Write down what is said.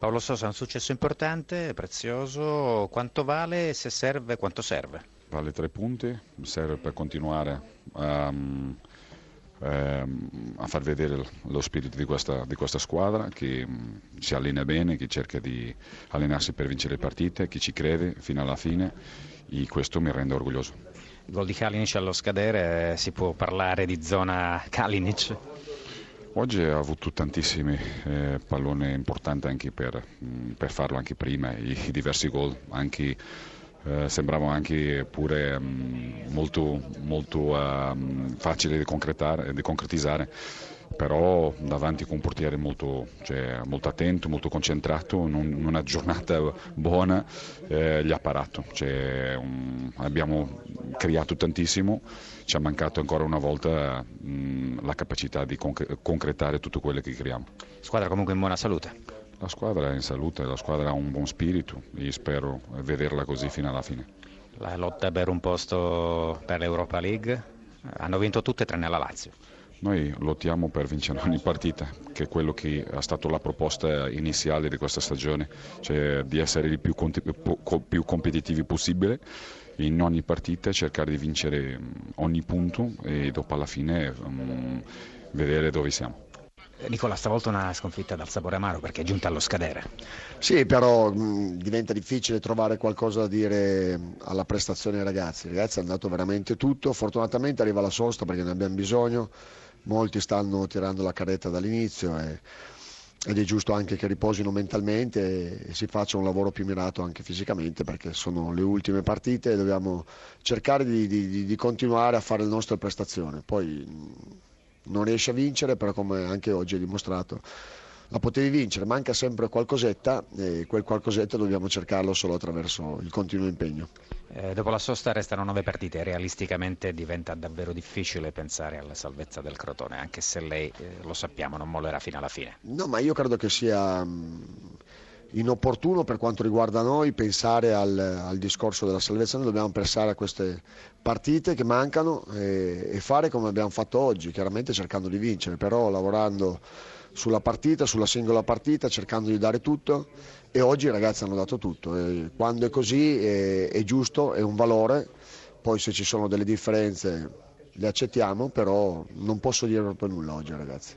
Paolo Sosa, un successo importante, prezioso, quanto vale, se serve, quanto serve? Vale tre punti, serve per continuare a, ehm, a far vedere lo spirito di questa, di questa squadra che mm, si allena bene, che cerca di allenarsi per vincere le partite, che ci crede fino alla fine e questo mi rende orgoglioso. Il gol di Kalinic allo scadere, si può parlare di zona Kalinic? Oggi ha avuto tantissimi eh, palloni importanti anche per, mh, mm, per, farlo anche prima, i, i diversi gol, anche, eh, sembravano anche pure mh, mm, molto, molto uh, facili di, di concretizzare però davanti con un portiere molto, cioè, molto attento, molto concentrato, in, una giornata buona eh, gli ha parato. Cioè, um, abbiamo creato tantissimo, ci ha mancato ancora una volta mh, la capacità di conc- concretare tutto quello che creiamo. Squadra comunque in buona salute? La squadra è in salute, la squadra ha un buon spirito e spero vederla così fino alla fine. La lotta per un posto per l'Europa League, hanno vinto tutte tranne la Lazio. Noi lottiamo per vincere ogni partita, che è quello che è stata la proposta iniziale di questa stagione, cioè di essere il più, più competitivi possibile in ogni partita, cercare di vincere ogni punto e dopo alla fine um, vedere dove siamo. Nicola, stavolta una sconfitta dal sapore amaro perché è giunta allo scadere. Sì, però mh, diventa difficile trovare qualcosa da dire alla prestazione dei ragazzi. I ragazzi hanno dato veramente tutto, fortunatamente arriva la sosta perché ne abbiamo bisogno molti stanno tirando la carretta dall'inizio e, ed è giusto anche che riposino mentalmente e, e si faccia un lavoro più mirato anche fisicamente perché sono le ultime partite e dobbiamo cercare di, di, di continuare a fare le nostre prestazioni. Poi non riesce a vincere, però come anche oggi è dimostrato la potevi vincere, manca sempre qualcosetta e quel qualcosetta dobbiamo cercarlo solo attraverso il continuo impegno. Eh, dopo la sosta restano nove partite, realisticamente diventa davvero difficile pensare alla salvezza del Crotone, anche se lei, eh, lo sappiamo, non mollerà fino alla fine. No, ma io credo che sia mh, inopportuno per quanto riguarda noi pensare al, al, discorso della salvezza, noi dobbiamo pensare a queste partite che mancano e, e fare come abbiamo fatto oggi, chiaramente cercando di vincere, però lavorando sulla partita, sulla singola partita, cercando di dare tutto e oggi i ragazzi hanno dato tutto. E quando è così è, è giusto, è un valore, poi se ci sono delle differenze le accettiamo, però non posso dire proprio nulla oggi ragazzi.